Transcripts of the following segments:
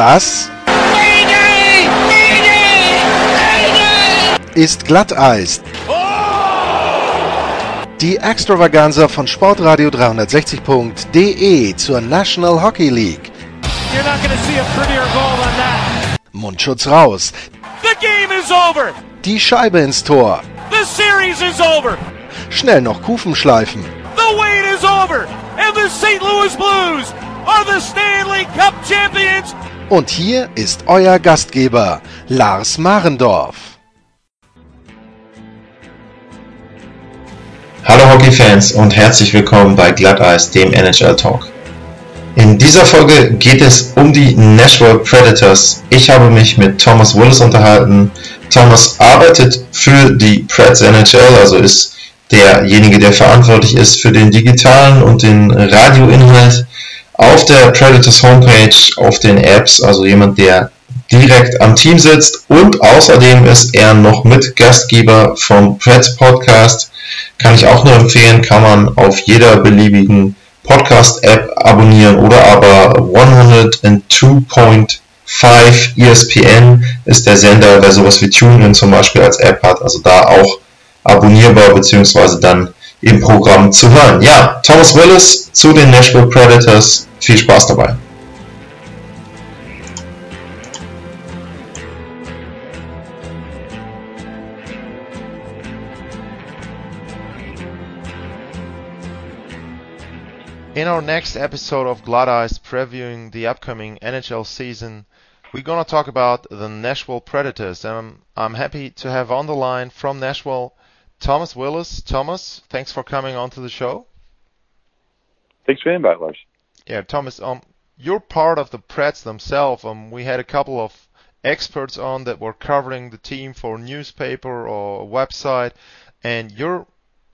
Das ist Glatteis. Die Extravaganza von Sportradio 360.de zur National Hockey League. You're not going to see a prettier goal than that. Mundschutz raus. The game is over. Die Scheibe ins Tor. The series is over. Schnell noch Kufen schleifen. Und hier ist euer Gastgeber, Lars Marendorf. Hallo Hockeyfans und herzlich willkommen bei Glatteis, dem NHL Talk. In dieser Folge geht es um die Nashville Predators. Ich habe mich mit Thomas Willis unterhalten. Thomas arbeitet für die Preds NHL, also ist derjenige, der verantwortlich ist für den digitalen und den Radioinhalt auf der Predators Homepage, auf den Apps, also jemand, der direkt am Team sitzt und außerdem ist er noch Mitgastgeber vom Preds Podcast. Kann ich auch nur empfehlen, kann man auf jeder beliebigen Podcast-App abonnieren oder aber 102.5 ESPN ist der Sender, der sowas wie TuneIn zum Beispiel als App hat, also da auch abonnierbar bzw. dann im Programm zu hören. Ja, Thomas Willis zu den Nashville Predators. Viel Spaß dabei. In our next episode of Glatteis previewing the upcoming NHL season, we're going to talk about the Nashville Predators. And I'm, I'm happy to have on the line from Nashville Thomas Willis. Thomas, thanks for coming onto the show. Thanks for the invite, Lars. Yeah, Thomas, um, you're part of the Preds themselves. Um, we had a couple of experts on that were covering the team for newspaper or website, and you're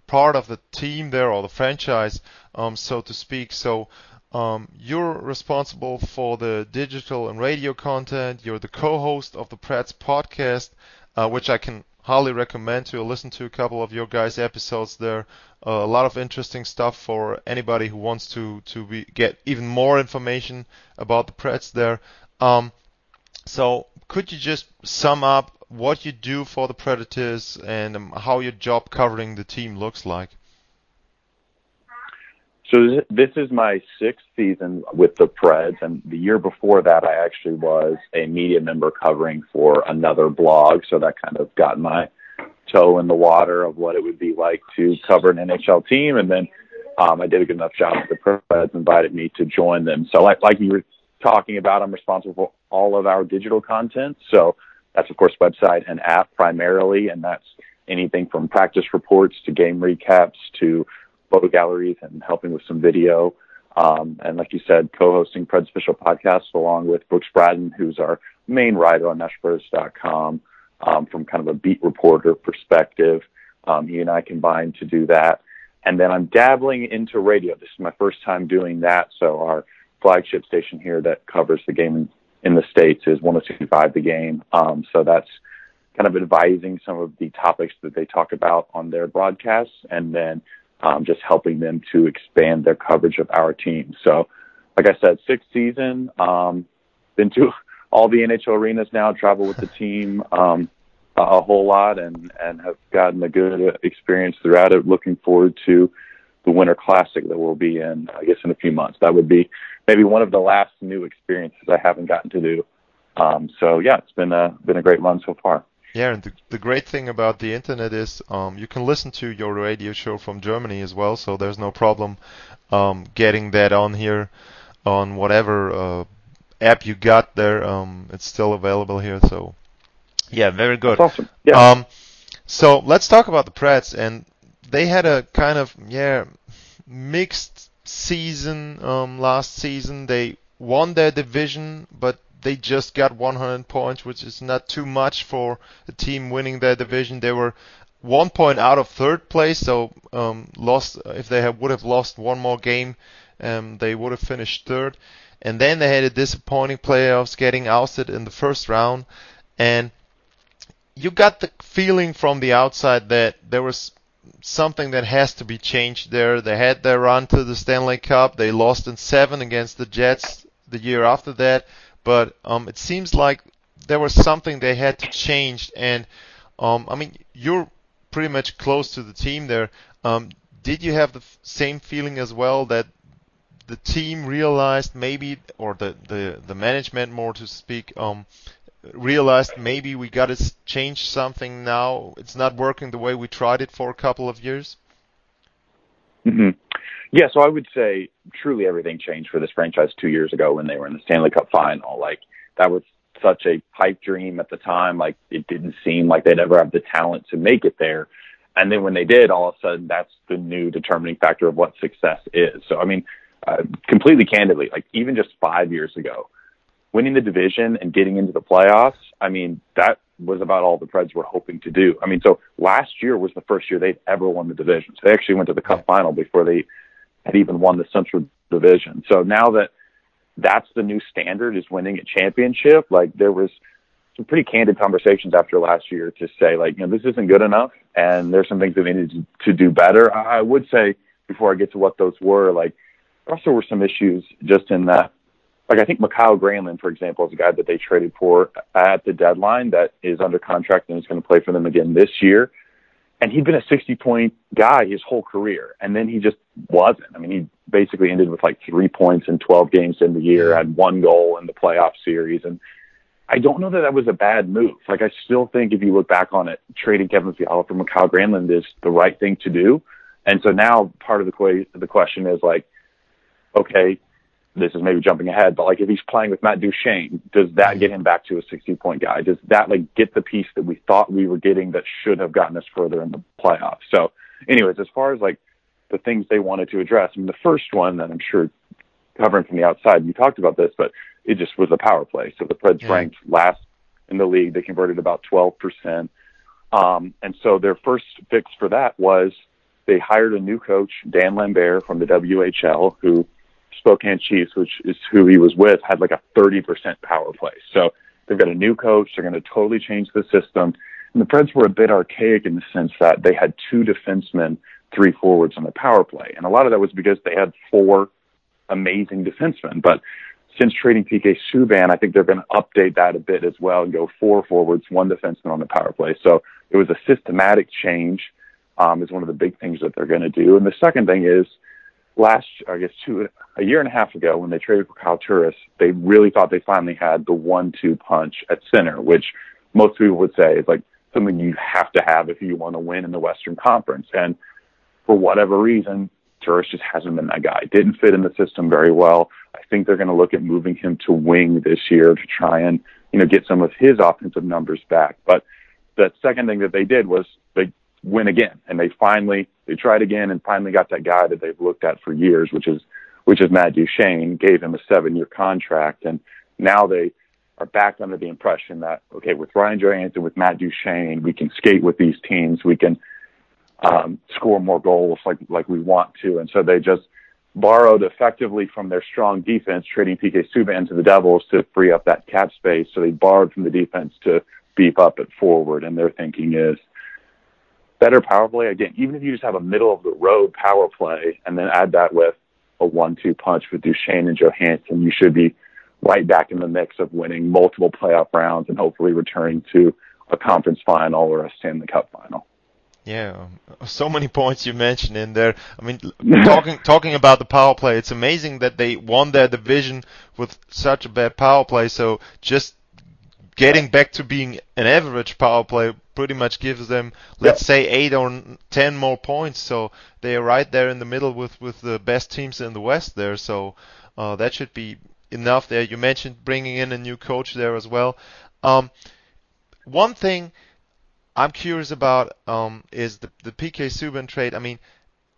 part of the team there or the franchise, um, so to speak. So um, you're responsible for the digital and radio content. You're the co-host of the Preds podcast, uh, which I can highly recommend to listen to a couple of your guys' episodes there. Uh, a lot of interesting stuff for anybody who wants to to be, get even more information about the Preds there. Um, so could you just sum up what you do for the Predators and um, how your job covering the team looks like? So this is my sixth season with the Preds, and the year before that, I actually was a media member covering for another blog. So that kind of got my toe in the water of what it would be like to cover an NHL team, and then um, I did a good enough job. The Preds invited me to join them. So like like you were talking about, I'm responsible for all of our digital content. So that's of course website and app primarily, and that's anything from practice reports to game recaps to photo galleries and helping with some video. Um, and like you said, co-hosting Pred's official podcast along with Brooks Bratten, who's our main writer on NashPros.com, um, from kind of a beat reporter perspective. Um, he and I combined to do that. And then I'm dabbling into radio. This is my first time doing that. So our flagship station here that covers the game in, the States is 102.5 The Game. Um, so that's kind of advising some of the topics that they talk about on their broadcasts and then um, just helping them to expand their coverage of our team. So, like I said, sixth season, um, been to all the NHL arenas now, travel with the team um, a, a whole lot, and and have gotten a good experience throughout it. Looking forward to the Winter Classic that we'll be in, I guess, in a few months. That would be maybe one of the last new experiences I haven't gotten to do. Um, so yeah, it's been a been a great run so far. Yeah, and the, the great thing about the internet is um, you can listen to your radio show from Germany as well, so there's no problem um, getting that on here on whatever uh, app you got there. Um, it's still available here, so yeah, very good. That's awesome. Yeah. Um, so let's talk about the Preds, and they had a kind of yeah mixed season um, last season. They won their division, but they just got 100 points, which is not too much for a team winning their division. They were one point out of third place, so um, lost. If they have, would have lost one more game, um, they would have finished third. And then they had a disappointing playoffs, getting ousted in the first round. And you got the feeling from the outside that there was something that has to be changed there. They had their run to the Stanley Cup. They lost in seven against the Jets the year after that but um, it seems like there was something they had to change. And um, I mean, you're pretty much close to the team there. Um, did you have the f- same feeling as well that the team realized maybe, or the, the, the management more to speak, um, realized maybe we got to change something now. It's not working the way we tried it for a couple of years. Mm-hmm. Yeah, so I would say truly everything changed for this franchise two years ago when they were in the Stanley Cup final. Like that was such a pipe dream at the time. Like it didn't seem like they'd ever have the talent to make it there. And then when they did, all of a sudden, that's the new determining factor of what success is. So, I mean, uh, completely candidly, like even just five years ago, winning the division and getting into the playoffs, I mean, that was about all the Preds were hoping to do. I mean, so last year was the first year they'd ever won the division. So they actually went to the Cup final before they had even won the Central Division. So now that that's the new standard is winning a championship, like there was some pretty candid conversations after last year to say like, you know, this isn't good enough and there's some things that we need to do better. I would say before I get to what those were, like there also were some issues just in that like I think Mikael Granlund, for example, is a guy that they traded for at the deadline that is under contract and is going to play for them again this year. And he'd been a 60 point guy his whole career. And then he just wasn't. I mean, he basically ended with like three points in 12 games in the year, had one goal in the playoff series. And I don't know that that was a bad move. Like, I still think if you look back on it, trading Kevin Fiala for Mikael Granlund is the right thing to do. And so now part of the, qu- the question is like, okay, this is maybe jumping ahead, but like if he's playing with Matt Duchene, does that get him back to a 60 point guy? Does that like get the piece that we thought we were getting that should have gotten us further in the playoffs? So, anyways, as far as like the things they wanted to address, I mean, the first one that I'm sure covering from the outside, you talked about this, but it just was a power play. So the Preds yeah. ranked last in the league. They converted about 12%. Um, and so their first fix for that was they hired a new coach, Dan Lambert from the WHL, who Spokane Chiefs, which is who he was with, had like a 30% power play. So they've got a new coach. They're going to totally change the system. And the Preds were a bit archaic in the sense that they had two defensemen, three forwards on the power play. And a lot of that was because they had four amazing defensemen. But since trading PK Subban, I think they're going to update that a bit as well and go four forwards, one defenseman on the power play. So it was a systematic change, um, is one of the big things that they're going to do. And the second thing is, last, I guess, two a year and a half ago when they traded for Kyle Turris, they really thought they finally had the one-two punch at center, which most people would say is like something you have to have if you want to win in the Western Conference. And for whatever reason, Turris just hasn't been that guy. Didn't fit in the system very well. I think they're going to look at moving him to wing this year to try and you know get some of his offensive numbers back. But the second thing that they did was they win again. And they finally they tried again and finally got that guy that they've looked at for years, which is which is Matt Duchene, gave him a seven year contract and now they are back under the impression that okay, with Ryan Johansen, with Matt Duchene, we can skate with these teams, we can um, score more goals like like we want to, and so they just borrowed effectively from their strong defense, trading PK Subban to the Devils to free up that cap space. So they borrowed from the defense to beef up at forward, and their thinking is better power play. Again, even if you just have a middle of the road power play and then add that with a one-two punch with Duchene and Johansen, you should be right back in the mix of winning multiple playoff rounds and hopefully returning to a conference final or a Stanley Cup final. Yeah, so many points you mentioned in there. I mean, talking talking about the power play, it's amazing that they won their division with such a bad power play. So just getting back to being an average power play pretty much gives them, let's say, eight or ten more points. So they are right there in the middle with with the best teams in the West there. So uh, that should be enough there. You mentioned bringing in a new coach there as well. Um, one thing I'm curious about um, is the the PK Subban trade. I mean,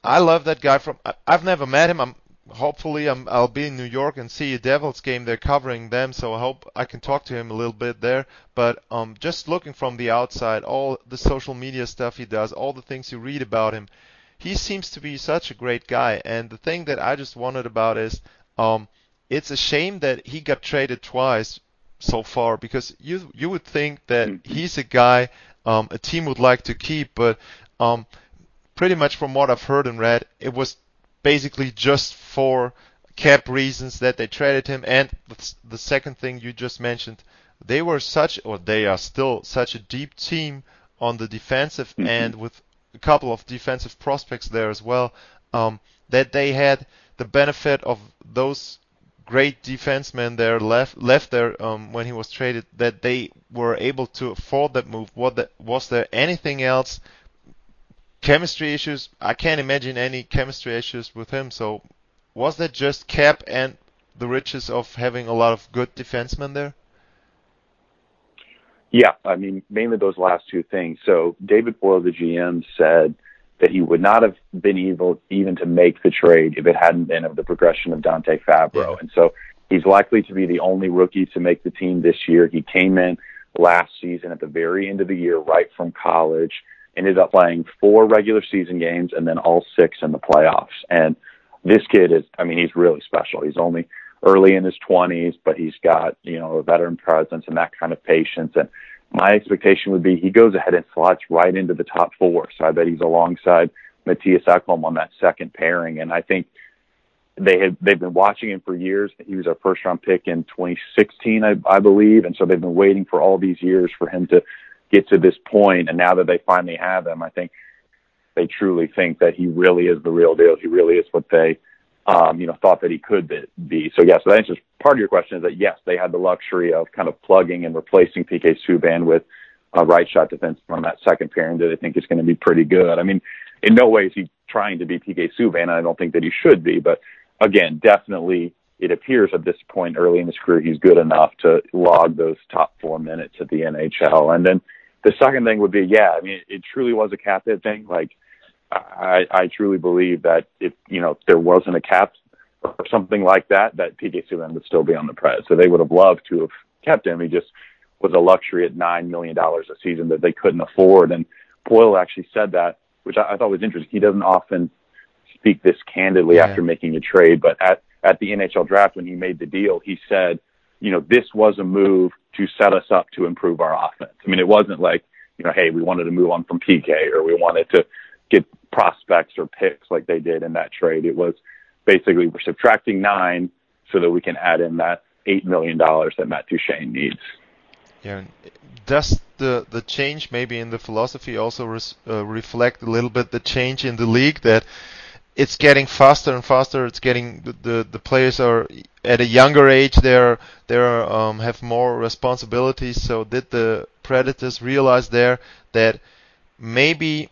I love that guy from. I've never met him. I'm hopefully i will be in New York and see a Devils game. They're covering them, so I hope I can talk to him a little bit there. But um, just looking from the outside, all the social media stuff he does, all the things you read about him, he seems to be such a great guy. And the thing that I just wondered about is, um, it's a shame that he got traded twice so far because you you would think that mm-hmm. he's a guy um, a team would like to keep, but um, pretty much from what I've heard and read, it was basically just for cap reasons that they traded him, and the second thing you just mentioned, they were such, or they are still such a deep team on the defensive mm-hmm. end with a couple of defensive prospects there as well, um, that they had the benefit of those great defensemen there left left there um, when he was traded that they were able to afford that move. What the, was there anything else? Chemistry issues? I can't imagine any chemistry issues with him. So was that just cap and the riches of having a lot of good defensemen there? Yeah, I mean mainly those last two things. So David Poile, the GM, said that he would not have been able even to make the trade if it hadn't been of the progression of Dante Fabbro. Yeah. And so he's likely to be the only rookie to make the team this year. He came in last season at the very end of the year, right from college, ended up playing four regular season games and then all six in the playoffs. And this kid is, I mean, he's really special. He's only early in his 20s, but he's got, you know, a veteran presence and that kind of patience. And my expectation would be he goes ahead and slots right into the top four. So I bet he's alongside Mattias Ekholm on that second pairing. And I think they have they've been watching him for years. He was our first round pick in 2016, I, I believe, and so they've been waiting for all these years for him to get to this. And now that they finally have him, I think they truly think that he really is the real deal. He really is what they um, you know, thought that he could be. So yes, yeah, so that answers part of your question is that yes, they had the luxury of kind of plugging and replacing PK Subban with a right shot defense on that second pairing that I think is going to be pretty good. I mean, in no way is he trying to be PK Subban, and I don't think that he should be, but again, definitely it appears at this point early in his career he's good enough to log those top four minutes at the NHL. And then the second thing would be, yeah, I mean, it truly was a cap hit thing. Like I, I truly believe that if you know there wasn't a cap or something like that, that PK Subban would still be on the Preds. So they would have loved to have kept him. He just was a luxury at nine million dollars a season that they couldn't afford. And Poile actually said that, which I, I thought was interesting. He doesn't often speak this candidly yeah. after making a trade, but at at the NHL draft when he made the deal, he said, you know, this was a move to set us up to improve our offense. I mean, it wasn't like, you know, hey, we wanted to move on from PK or we wanted to get prospects or picks like they did in that trade. It was basically we're subtracting nine so that we can add in that eight million dollars that Matt Duchene needs. Yeah, does the the change maybe in the philosophy also res, uh, reflect a little bit the change in the league that it's getting faster and faster. It's getting the the, the players are at a younger age. They're they're um, have more responsibilities. So did the Predators realize there that maybe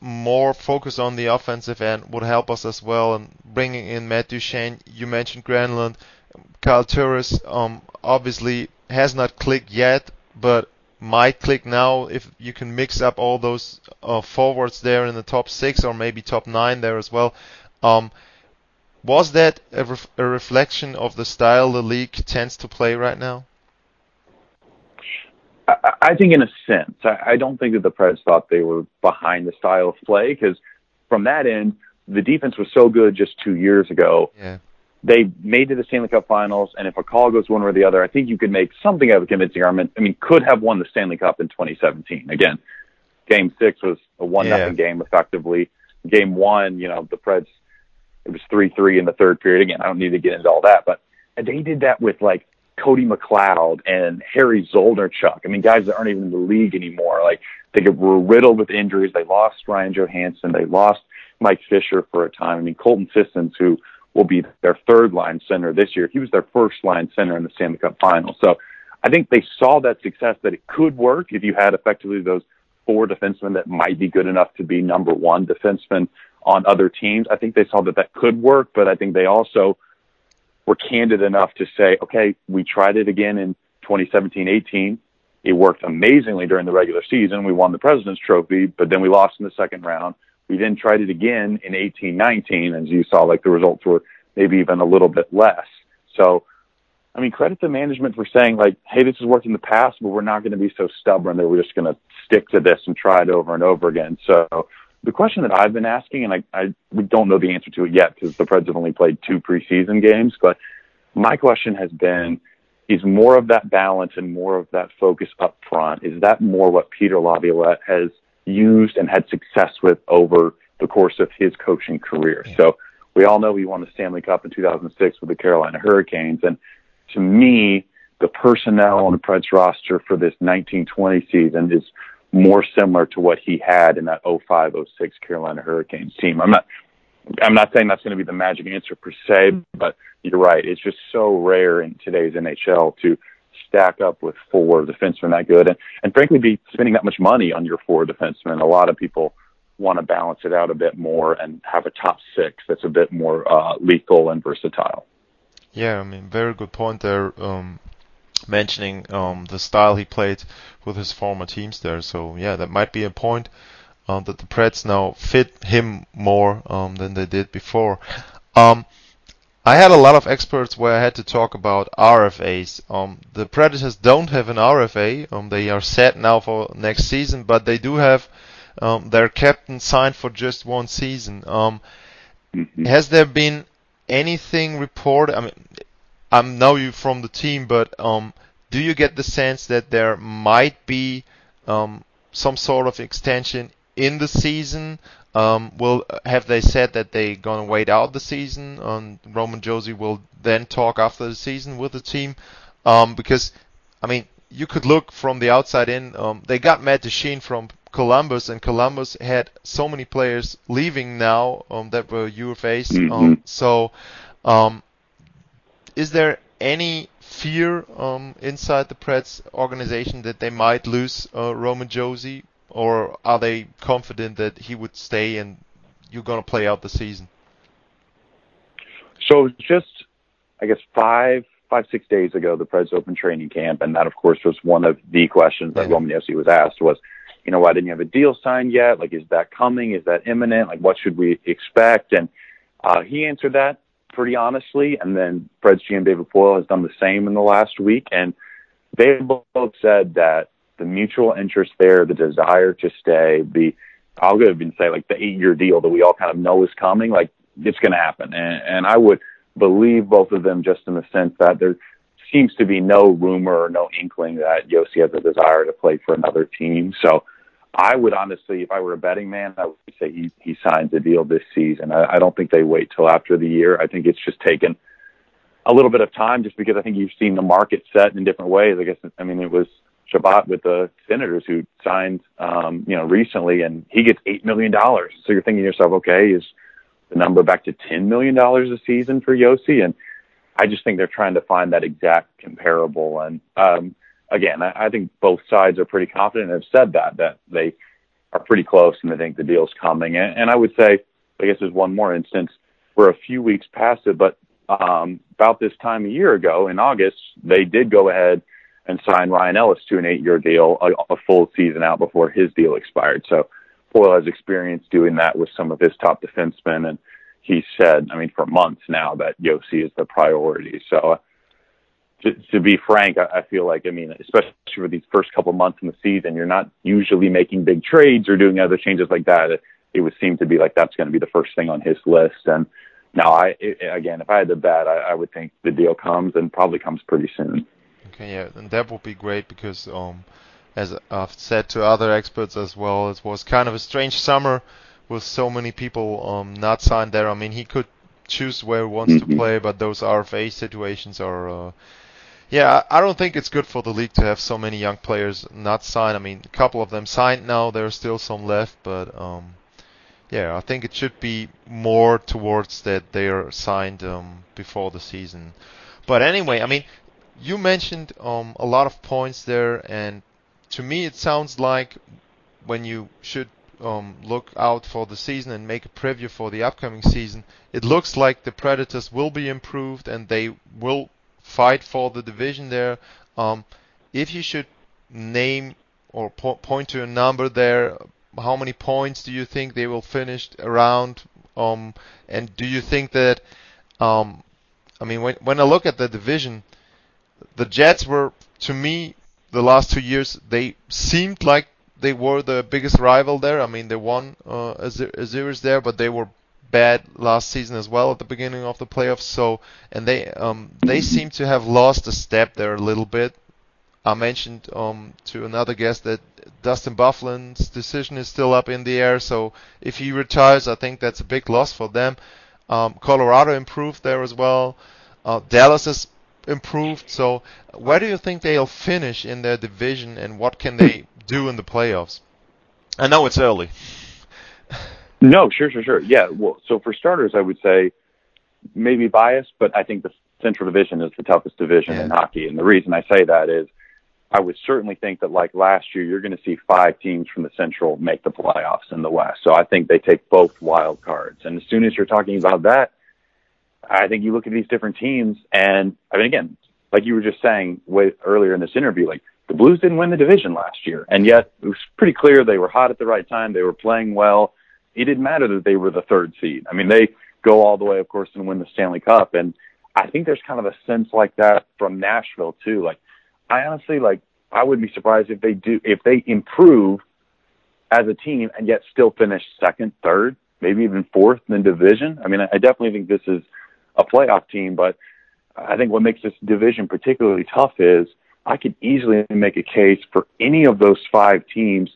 more focus on the offensive end would help us as well. And bringing in Matt Duchene, you mentioned Granlund, Kyle Turris, um, obviously has not clicked yet, but might click now if you can mix up all those uh, forwards there in the top six or maybe top nine there as well. Um, was that a, ref- a reflection of the style the league tends to play right now? I think in a sense, I don't think that the Preds thought they were behind the style of play because from that end, the defense was so good just two years ago. Yeah. They made it to the Stanley Cup Finals, and if a call goes one way or the other, I think you could make something of a convincing argument. I mean, could have won the Stanley Cup in 2017. Again, Game Six was a one yeah. nothing game effectively. Game One, you know, the Preds it was three three in the third period. Again, I don't need to get into all that, but they did that with like Cody McLeod and Harry Zolnierczyk. I mean, guys that aren't even in the league anymore. Like they were riddled with injuries. They lost Ryan Johansen. They lost Mike Fisher for a time. I mean, Colton Sissons, who will be their third line center this year, he was their first line center in the Stanley Cup final. So I think they saw that success that it could work if you had effectively those four defensemen that might be good enough to be number one defensemen on other teams. I think they saw that that could work, but I think they also were candid enough to say, okay, we tried it again in 2017 18. It worked amazingly during the regular season. We won the President's Trophy, but then we lost in the second round. We then tried it again in 1819, and As you saw, like the results were maybe even a little bit less. So, I mean, credit the management for saying, like, hey, this has worked in the past, but we're not going to be so stubborn that we're just going to stick to this and try it over and over again. So, the question that I've been asking, and I, I we don't know the answer to it yet because the Preds have only played two preseason games, but my question has been, is more of that balance and more of that focus up front, is that more what Peter Laviolette has used and had success with over the course of his coaching career? Yeah. So we all know he won the Stanley Cup in 2006 with the Carolina Hurricanes. And to me, the personnel on the Preds roster for this 1920 season is more similar to what he had in that 05-06 Carolina Hurricanes team. I'm not I'm not saying that's going to be the magic answer per se, but you're right. It's just so rare in today's NHL to stack up with four defensemen that good and, and frankly be spending that much money on your four defensemen. A lot of people want to balance it out a bit more and have a top six that's a bit more uh, lethal and versatile. Yeah, I mean, very good point there. Um, mentioning um, the style he played with his former teams there. So yeah, that might be a point uh, that the Preds now fit him more um, than they did before. Um, I had a lot of experts where I had to talk about RFAs. Um, the Predators don't have an RFA. Um, they are set now for next season, but they do have um, their captain signed for just one season. Um, mm-hmm. Has there been anything reported? I mean, I know you from the team, but um, do you get the sense that there might be um, some sort of extension in the season? Um, will have they said that they're gonna wait out the season? Um, Roman Josi will then talk after the season with the team, um, because I mean you could look from the outside in. Um, they got Matt Duchene from Columbus, and Columbus had so many players leaving now um, that were UFAs. Mm-hmm. Um, so, um, is there any fear um, inside the Preds organization that they might lose uh, Roman Josi, or are they confident that he would stay and you're going to play out the season? So just, I guess five, five, six days ago, the Preds opened training camp, and that, of course, was one of the questions that yeah. Was asked was, you know, why didn't you have a deal signed yet? Like, is that coming? Is that imminent? Like, what should we expect? And uh, he answered that pretty honestly. And then Preds GM David Poile has done the same in the last week. And they both said that the mutual interest there, the desire to stay, the I'll go and say like the eight year deal that we all kind of know is coming, like it's going to happen. And, and I would believe both of them just in the sense that there seems to be no rumor or no inkling that Josi has a desire to play for another team. So I would honestly, if I were a betting man, I would say he he signs a deal this season. I, I don't think they wait till after the year. I think it's just taken a little bit of time, just because I think you've seen the market set in different ways. I guess I mean it was Chabot with the Senators who signed, um, you know, recently, and he gets eight million dollars. So you're thinking to yourself, okay, is the number back to ten million dollars a season for Josi? And I just think they're trying to find that exact comparable. And um, again, I, I think both sides are pretty confident and have said that that they are pretty close and they think the deal's coming. And, and I would say, I guess there's one more instance. We're a few weeks past it, but um, about this time a year ago in August, they did go ahead and sign Ryan Ellis to an eight-year deal, a, a full season out before his deal expired. So Poile has experience doing that with some of his top defensemen, and he said, I mean, for months now that Josi is the priority. So. Uh, to, to be frank, I, I feel like, I mean, especially for these first couple months in the season, you're not usually making big trades or doing other changes like that. It, it would seem to be like that's going to be the first thing on his list. And now, I it, again, if I had to bet, I, I would think the deal comes and probably comes pretty soon. Okay, yeah, and that would be great because, um, as I've said to other experts as well, it was kind of a strange summer with so many people um, not signed there. I mean, he could choose where he wants mm-hmm. to play, but those RFA situations are. Uh, yeah, I don't think it's good for the league to have so many young players not signed. I mean, a couple of them signed now. There are still some left, but um, yeah, I think it should be more towards that they are signed um, before the season. But anyway, I mean, you mentioned um, a lot of points there, and to me it sounds like when you should um, look out for the season and make a preview for the upcoming season, it looks like the Predators will be improved and they will fight for the division there. Um, if you should name or po- point to a number there, how many points do you think they will finish around? Um, and do you think that, um, I mean, when, when I look at the division, the Jets were, to me, the last two years, they seemed like they were the biggest rival there. I mean, they won uh, a, series there, but they were bad last season as well at the beginning of the playoffs. So, and they um, they seem to have lost a step there a little bit. I mentioned um, to another guest that Dustin Byfuglien's decision is still up in the air. So if he retires, I think that's a big loss for them. Um, Colorado improved there as well. Uh, Dallas has improved. So, where do you think they'll finish in their division, and what can they do in the playoffs? I know it's early. No, sure, sure, sure. Yeah. Well, so for starters, I would say maybe biased, but I think the Central Division is the toughest division Yeah. in hockey. And the reason I say that is I would certainly think that like last year, you're going to see five teams from the Central make the playoffs in the West. So I think they take both wild cards. And as soon as you're talking about that, I think you look at these different teams and I mean, again, like you were just saying way earlier in this interview, like the Blues didn't win the division last year. And yet it was pretty clear they were hot at the right time. They were playing well. It didn't matter that they were the third seed. I mean, they go all the way, of course, and win the Stanley Cup. And I think there's kind of a sense like that from Nashville too. Like, I honestly like, I would be surprised if they do, if they improve as a team and yet still finish second, third, maybe even fourth in the division. I mean, I definitely think this is a playoff team, but I think what makes this division particularly tough is I could easily make a case for any of those five teams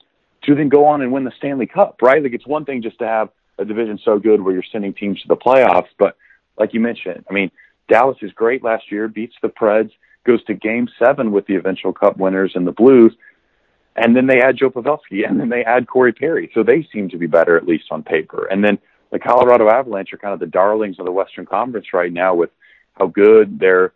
to then go on and win the Stanley Cup, right? Like it's one thing just to have a division so good where you're sending teams to the playoffs, but like you mentioned, I mean, Dallas is great last year, beats the Preds, goes to game seven with the eventual cup winners and the Blues. And then they add Joe Pavelski and then they add Corey Perry. So they seem to be better, at least on paper. And then the Colorado Avalanche are kind of the darlings of the Western Conference right now with how good their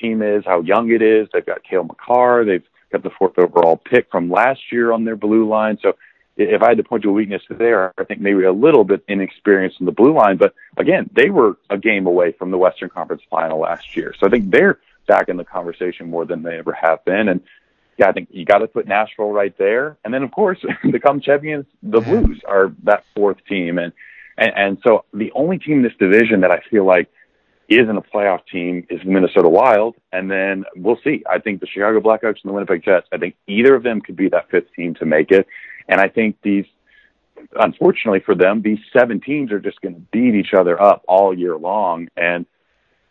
team is, how young it is. They've got Cale Makar. They've got the fourth overall pick from last year on their blue line. So if I had to point to a weakness there, I think maybe a little bit inexperienced in the blue line. But again, they were a game away from the Western Conference final last year. So I think they're back in the conversation more than they ever have been. And yeah, I think you got to put Nashville right there. And then, of course, the come champions, the Blues are that fourth team. And, and, and so the only team in this division that I feel like isn't a playoff team is the Minnesota Wild. And then we'll see. I think the Chicago Blackhawks and the Winnipeg Jets, I think either of them could be that fifth team to make it. And I think these, unfortunately for them, these seven teams are just going to beat each other up all year long. And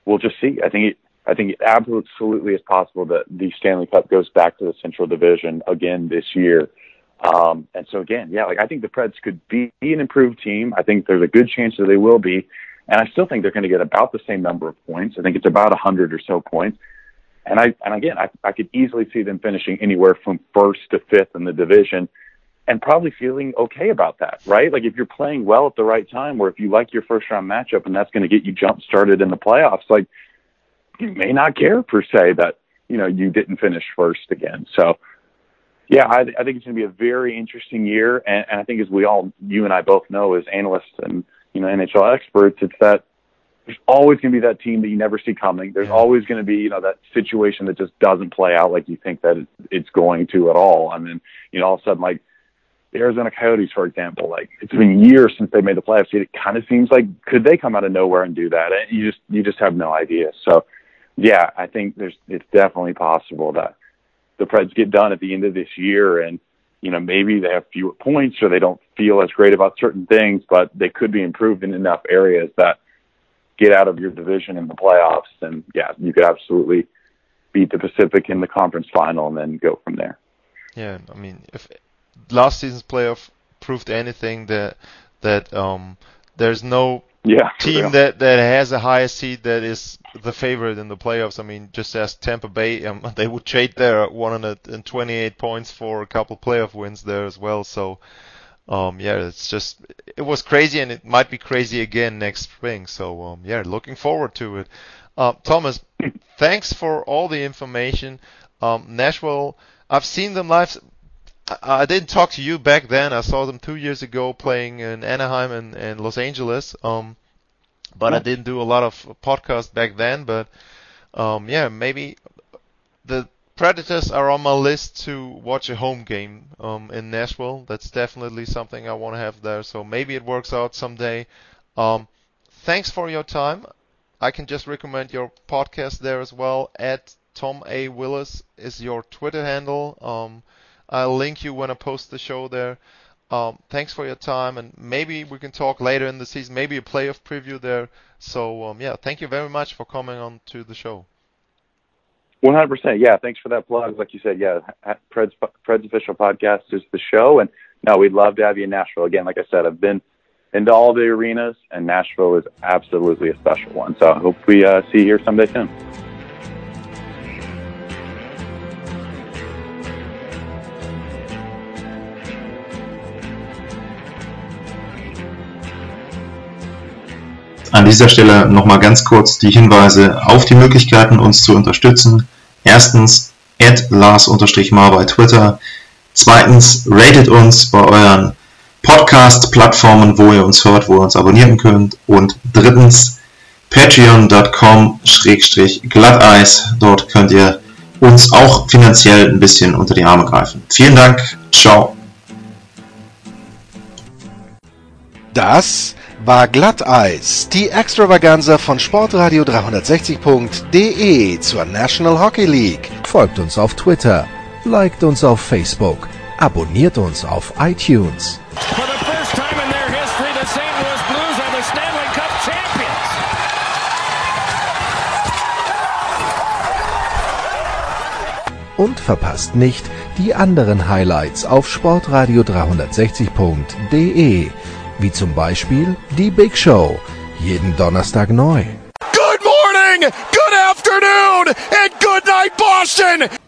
we'll just see. I think it, I think it absolutely is possible that the Stanley Cup goes back to the Central Division again this year. Um, and so again, yeah, like I think the Preds could be an improved team. I think there's a good chance that they will be. And I still think they're going to get about the same number of points. I think it's about a hundred or so points. And I, and again, I, I could easily see them finishing anywhere from first to fifth in the division and probably feeling okay about that, right? Like if you're playing well at the right time, or if you like your first round matchup and that's going to get you jump started in the playoffs, like you may not care per se that, you know, you didn't finish first again. So yeah, I, I think it's going to be a very interesting year. And, and I think as we all, you and I both know as analysts and, you know, NHL experts, it's that there's always going to be that team that you never see coming. There's always going to be, you know, that situation that just doesn't play out like you think that it's going to at all. I mean, you know, all of a sudden, like the Arizona Coyotes, for example, like it's been years since they made the playoffs. It kind of seems like could they come out of nowhere and do that? And you just you just have no idea. So, yeah, I think there's it's definitely possible that the Preds get done at the end of this year and you know, maybe they have fewer points or they don't feel as great about certain things, but they could be improved in enough areas that get out of your division in the playoffs. And yeah, you could absolutely beat the Pacific in the conference final and then go from there. Yeah, I mean, if last season's playoff proved anything, that that um, there's no Yeah. team real. that that has a higher seed that is the favorite in the playoffs. I mean, just as Tampa Bay, um, they would trade their 128 points for a couple playoff wins there as well. So, um, yeah, it's just it was crazy, and it might be crazy again next spring. So, um, yeah, looking forward to it. Uh, Thomas, thanks for all the information. Um, Nashville, I've seen them live. I, didn't talk to you back then. I saw them two years ago playing in Anaheim and, and Los Angeles. Um, but I didn't do a lot of podcasts back then. But um, yeah, maybe the Predators are on my list to watch a home game um, in Nashville. That's definitely something I want to have there. So maybe it works out someday. Um, thanks for your time. I can just recommend your podcast there as well. At Tom A Willis is your Twitter handle. Um, I'll link you when I post the show there. Um, thanks for your time, and maybe we can talk later in the season, maybe a playoff preview there. So um, yeah, thank you very much for coming on to the show. One hundred percent. Yeah, thanks for that plug. Like you said, yeah, Pred's Pred's official podcast is the show, and no, we'd love to have you in Nashville again. Like I said, I've been into all the arenas, and Nashville is absolutely a special one. So I hope we uh, see you here someday soon. An dieser Stelle nochmal ganz kurz die Hinweise auf die Möglichkeiten, uns zu unterstützen. Erstens, add Lars-Mar bei Twitter. Zweitens, ratet uns bei euren Podcast-Plattformen, wo ihr uns hört, wo ihr uns abonnieren könnt. Und drittens, patreon.com-glatteis. Dort könnt ihr uns auch finanziell ein bisschen unter die Arme greifen. Vielen Dank. Ciao. Das war Glatteis, die Extravaganza von Sportradio 360.de zur National Hockey League. Folgt uns auf Twitter, liked uns auf Facebook, abonniert uns auf iTunes. For the first time in their history, the St. Louis Blues are the Stanley Cup champions. Und verpasst nicht die anderen Highlights auf Sportradio 360.de, wie zum Beispiel die Big Show, jeden Donnerstag neu. Good morning, good afternoon and good night Boston!